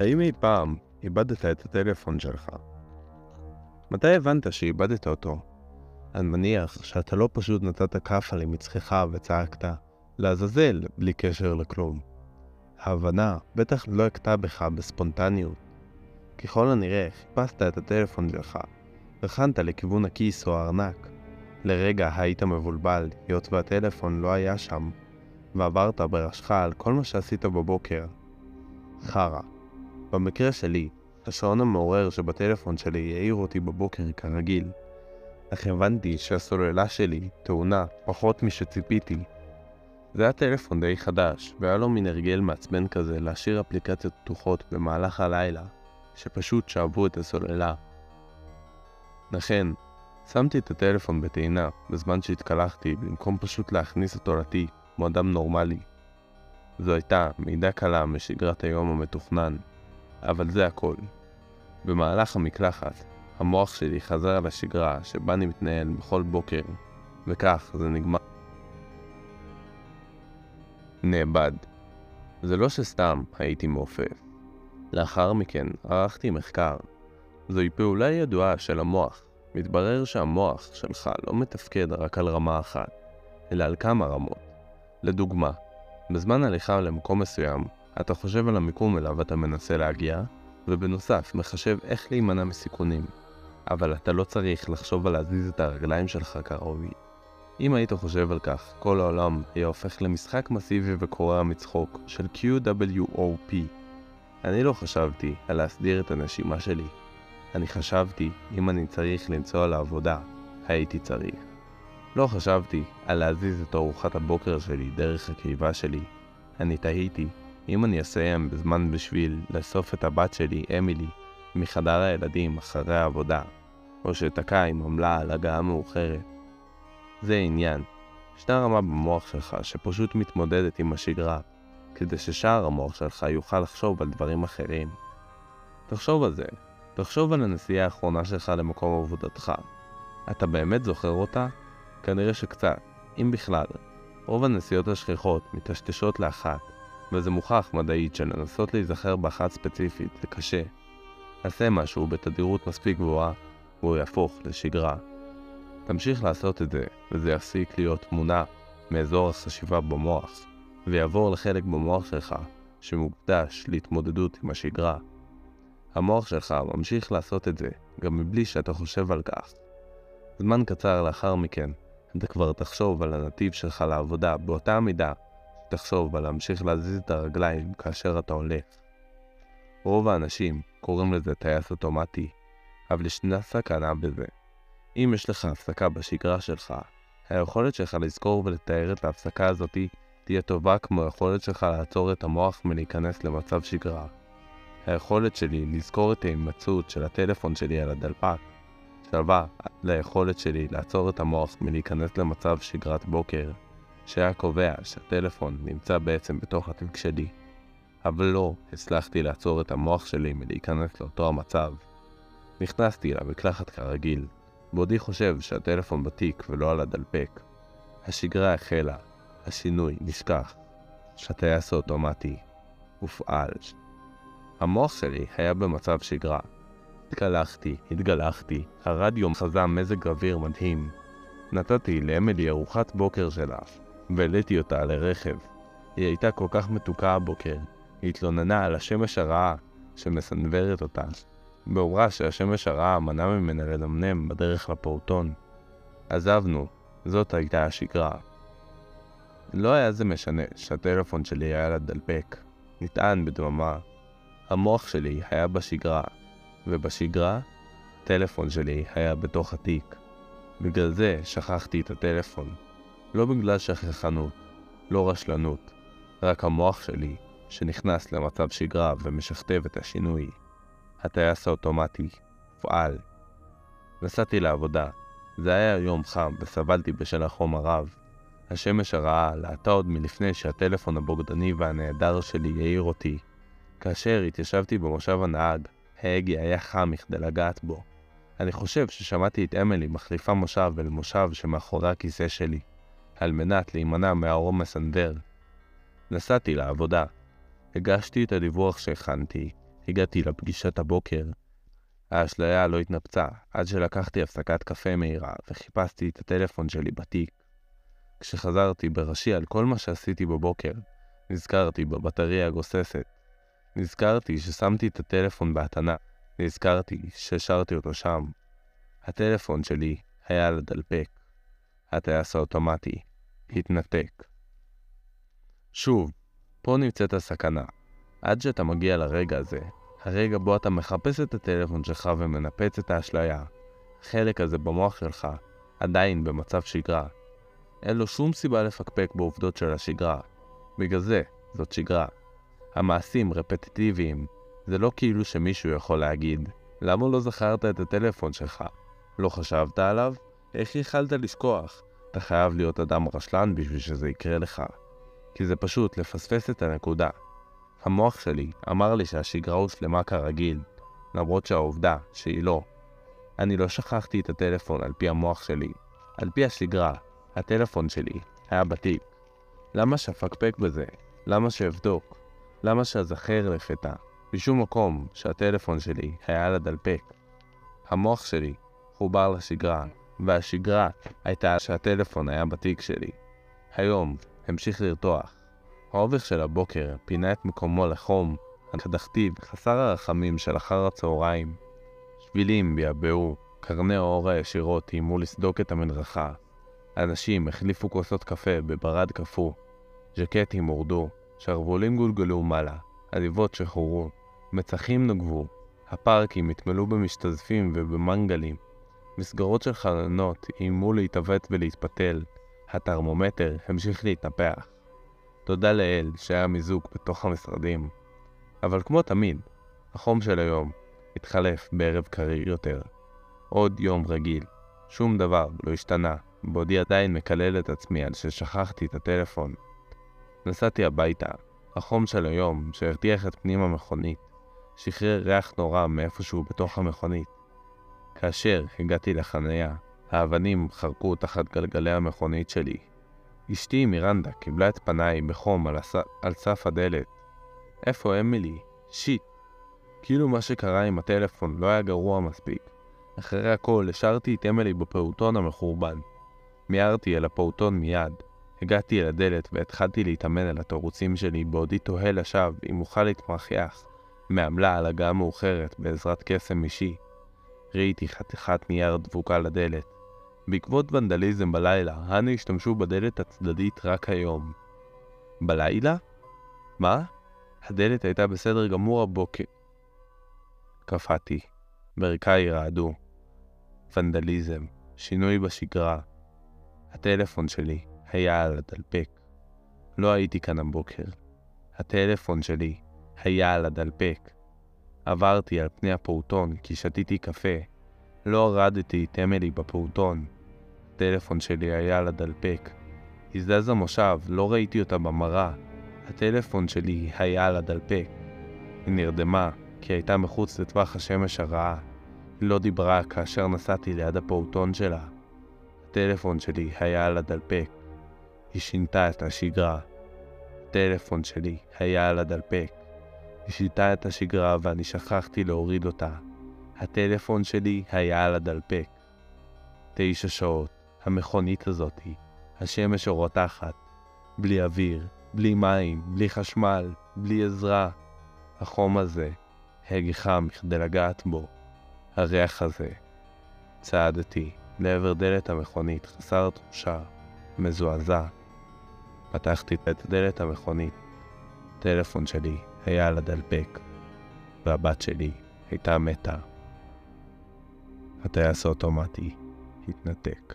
האם אי פעם איבדת את הטלפון שלך? מתי הבנת שאיבדת אותו? אני מניח שאתה לא פשוט נתת כאפה למצחך וצעקת לעזאזל בלי קשר לכלום. ההבנה בטח לא הכתה בך בספונטניות. ככל הנראה חיפשת את הטלפון שלך, רכנת לכיוון הכיס או הארנק. לרגע היית מבולבל, היות והטלפון לא היה שם, ועברת בראשך על כל מה שעשית בבוקר. חרא. במקרה שלי, השעון המעורר שבטלפון שלי העיר אותי בבוקר כרגיל. אך הבנתי שהסוללה שלי טעונה פחות משציפיתי. זה היה טלפון די חדש, והיה לו מין הרגל מעצבן כזה להשאיר אפליקציות פתוחות במהלך הלילה, שפשוט שאבו את הסוללה. לכן, שמתי את הטלפון בטעינה בזמן שהתקלחתי במקום פשוט להכניס אותו לתיק כמו אדם נורמלי. זו הייתה מידה קלה משגרת היום המתוכנן, אבל זה הכל. במהלך המקלחת, המוח שלי חזר לשגרה שבה אני מתנהל בכל בוקר, וכך זה נגמר. נאבד. זה לא שסתם הייתי מעופף. לאחר מכן ערכתי מחקר. זוהי פעולה ידועה של המוח. מתברר שהמוח שלך לא מתפקד רק על רמה אחת, אלא על כמה רמות. לדוגמה, בזמן הליכה למקום מסוים, אתה חושב על המיקום אליו אתה מנסה להגיע, ובנוסף מחשב איך להימנע מסיכונים. אבל אתה לא צריך לחשוב על להזיז את הרגליים שלך כראוי. אם היית חושב על כך, כל העולם היה הופך למשחק מסיבי וקורע מצחוק של QWOP. אני לא חשבתי על להסדיר את הנשימה שלי. אני חשבתי, אם אני צריך לנסוע לעבודה, הייתי צריך. לא חשבתי על להזיז את ארוחת הבוקר שלי דרך הקיבה שלי. אני תהיתי, אם אני אסיים בזמן בשביל לאסוף את הבת שלי, אמילי, מחדר הילדים אחרי העבודה, או שתקע עם עמלה על הגעה מאוחרת. זה עניין. ישנה רמה במוח שלך שפשוט מתמודדת עם השגרה, כדי ששאר המוח שלך יוכל לחשוב על דברים אחרים. תחשוב על זה, תחשוב על הנסיעה האחרונה שלך למקום עבודתך. אתה באמת זוכר אותה? כנראה שקצת, אם בכלל. רוב הנסיעות השכיחות מטשטשות לאחת, וזה מוכח מדעית שלנסות להיזכר באחת ספציפית זה קשה. עשה משהו בתדירות מספיק גבוהה, והוא יהפוך לשגרה. תמשיך לעשות את זה, וזה יפסיק להיות תמונה מאזור החשיבה במוח, ויעבור לחלק במוח שלך שמוקדש להתמודדות עם השגרה. המוח שלך ממשיך לעשות את זה, גם מבלי שאתה חושב על כך. זמן קצר לאחר מכן, אתה כבר תחשוב על הנתיב שלך לעבודה באותה מידה שתחשוב על להמשיך להזיז את הרגליים כאשר אתה הולך. רוב האנשים קוראים לזה טייס אוטומטי, אבל ישנה סכנה בזה. אם יש לך הפסקה בשגרה שלך, היכולת שלך לזכור ולתאר את ההפסקה הזאתי תהיה טובה כמו היכולת שלך לעצור את המוח מלהיכנס למצב שגרה. היכולת שלי לזכור את ההימצאות של הטלפון שלי על הדלפק שווה ליכולת שלי לעצור את המוח מלהיכנס למצב שגרת בוקר, שהיה קובע שהטלפון נמצא בעצם בתוך התיק שלי. אבל לא הצלחתי לעצור את המוח שלי מלהיכנס לאותו המצב. נכנסתי למקלחת כרגיל, בעודי חושב שהטלפון בתיק ולא על הדלפק. השגרה החלה, השינוי נשכח, שהטייס האוטומטי הופעל. המוח שלי היה במצב שגרה. התקלחתי, התגלחתי, הרדיו חזה מזג אוויר מדהים. נתתי לאמילי ארוחת בוקר שלה, והעליתי אותה לרכב. היא הייתה כל כך מתוקה הבוקר, היא התלוננה על השמש הרעה שמסנוורת אותה, באומרה שהשמש הרעה מנעה ממנה לנמנם בדרך לפעוטון. עזבנו, זאת הייתה השגרה. לא היה זה משנה שהטלפון שלי היה לדלפק, נטען בדממה. המוח שלי היה בשגרה, ובשגרה, הטלפון שלי היה בתוך התיק. בגלל זה שכחתי את הטלפון. לא בגלל שכחנות, לא רשלנות, רק המוח שלי, שנכנס למצב שגרה ומשכתב את השינוי. הטייס האוטומטי, הופעל. נסעתי לעבודה. זה היה יום חם וסבלתי בשל החום הרב. השמש הרעה להטה עוד מלפני שהטלפון הבוגדני והנהדר שלי העיר אותי. כאשר התיישבתי במושב הנהג, ההגה היה חם מכדי לגעת בו. אני חושב ששמעתי את אמילי מחליפה מושב אל מושב שמאחורי הכיסא שלי, על מנת להימנע מהאור המסנוור. נסעתי לעבודה. הגשתי את הדיווח שהכנתי, הגעתי לפגישת הבוקר. האשליה לא התנפצה, עד שלקחתי הפסקת קפה מהירה וחיפשתי את הטלפון שלי בתיק. כשחזרתי בראשי על כל מה שעשיתי בבוקר, נזכרתי בבטריה הגוססת. נזכרתי ששמתי את הטלפון בהתנה. נזכרתי שהשארתי אותו שם. הטלפון שלי היה על הדלפק. הטייס האוטומטי התנתק. שוב, פה נמצאת הסכנה. עד שאתה מגיע לרגע הזה, הרגע בו אתה מחפש את הטלפון שלך ומנפץ את האשליה, החלק הזה במוח שלך עדיין במצב שגרה. אין לו שום סיבה לפקפק בעובדות של השגרה. בגלל זה, זאת שגרה. המעשים רפטטיביים, זה לא כאילו שמישהו יכול להגיד, למה לא זכרת את הטלפון שלך? לא חשבת עליו? איך יכלת לשכוח? אתה חייב להיות אדם רשלן בשביל שזה יקרה לך. כי זה פשוט לפספס את הנקודה. המוח שלי אמר לי שהשגרה הושלמה כרגיל, למרות שהעובדה שהיא לא. אני לא שכחתי את הטלפון על פי המוח שלי. על פי השגרה, הטלפון שלי היה בתיק. למה שאפקפק בזה? למה שאבדוק? למה שאזכר לפתע? בשום מקום שהטלפון שלי היה על הדלפק. המוח שלי חובר לשגרה, והשגרה הייתה שהטלפון היה בתיק שלי. היום המשיך לרתוח. האובך של הבוקר פינה את מקומו לחום הקדחתי וחסר הרחמים של אחר הצהריים. שבילים ביעבעו, קרני האור הישירות איימו לסדוק את המדרכה. אנשים החליפו כוסות קפה בברד קפוא. ז'קטים הורדו, שרוולים גולגלו מעלה, עליבות שחורו, מצחים נוגבו, הפארקים התמלאו במשתזפים ובמנגלים. מסגרות של חלונות איימו להתעוות ולהתפתל, הטרמומטר המשיך להתנפח. תודה לאל שהיה מיזוג בתוך המשרדים. אבל כמו תמיד, החום של היום התחלף בערב קריר יותר. עוד יום רגיל. שום דבר לא השתנה, בעודי עדיין מקלל את עצמי על ששכחתי את הטלפון. נסעתי הביתה. החום של היום, שהרתיח את פנים המכונית, שחרר ריח נורא מאיפשהו בתוך המכונית. כאשר הגעתי לחניה, האבנים חרקו תחת גלגלי המכונית שלי. אשתי מירנדה קיבלה את פניי בחום על, הס... על סף הדלת. איפה אמילי? שיט. כאילו מה שקרה עם הטלפון לא היה גרוע מספיק. אחרי הכל השארתי את אמילי בפעוטון המחורבן. מיהרתי אל הפעוטון מיד. הגעתי אל הדלת והתחלתי להתאמן על התירוצים שלי בעודי תוהה לשווא אם אוכל להתמחייך מעמלה על הגעה מאוחרת בעזרת קסם אישי. ראיתי חתיכת נייר דבוקה לדלת. בעקבות ונדליזם בלילה, הנה השתמשו בדלת הצדדית רק היום. בלילה? מה? הדלת הייתה בסדר גמור הבוקר. קפאתי. ברכיי רעדו. ונדליזם. שינוי בשגרה. הטלפון שלי היה על הדלפק. לא הייתי כאן הבוקר. הטלפון שלי היה על הדלפק. עברתי על פני הפעוטון כי שתיתי קפה. לא הורדתי את אמילי בפעוטון. הטלפון שלי היה על הדלפק. הזדז המושב, לא ראיתי אותה במראה. הטלפון שלי היה על הדלפק. היא נרדמה, כי הייתה מחוץ לטווח השמש הרעה. היא לא דיברה כאשר נסעתי ליד הפעוטון שלה. הטלפון שלי היה על הדלפק. היא שינתה את השגרה. הטלפון שלי היה על הדלפק. היא שינתה את השגרה ואני שכחתי להוריד אותה. הטלפון שלי היה על הדלפק. תשע שעות, המכונית הזאתי, השמש הרותחת, בלי אוויר, בלי מים, בלי חשמל, בלי עזרה. החום הזה, הגה חם מכדי לגעת בו. הריח הזה. צעדתי לעבר דלת המכונית, חסר תחושה, מזועזע. פתחתי את דלת המכונית. הטלפון שלי היה על הדלפק, והבת שלי הייתה מתה. הטייס האוטומטי התנתק.